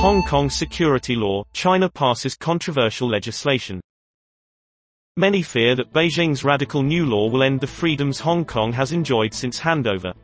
Hong Kong security law, China passes controversial legislation. Many fear that Beijing's radical new law will end the freedoms Hong Kong has enjoyed since handover.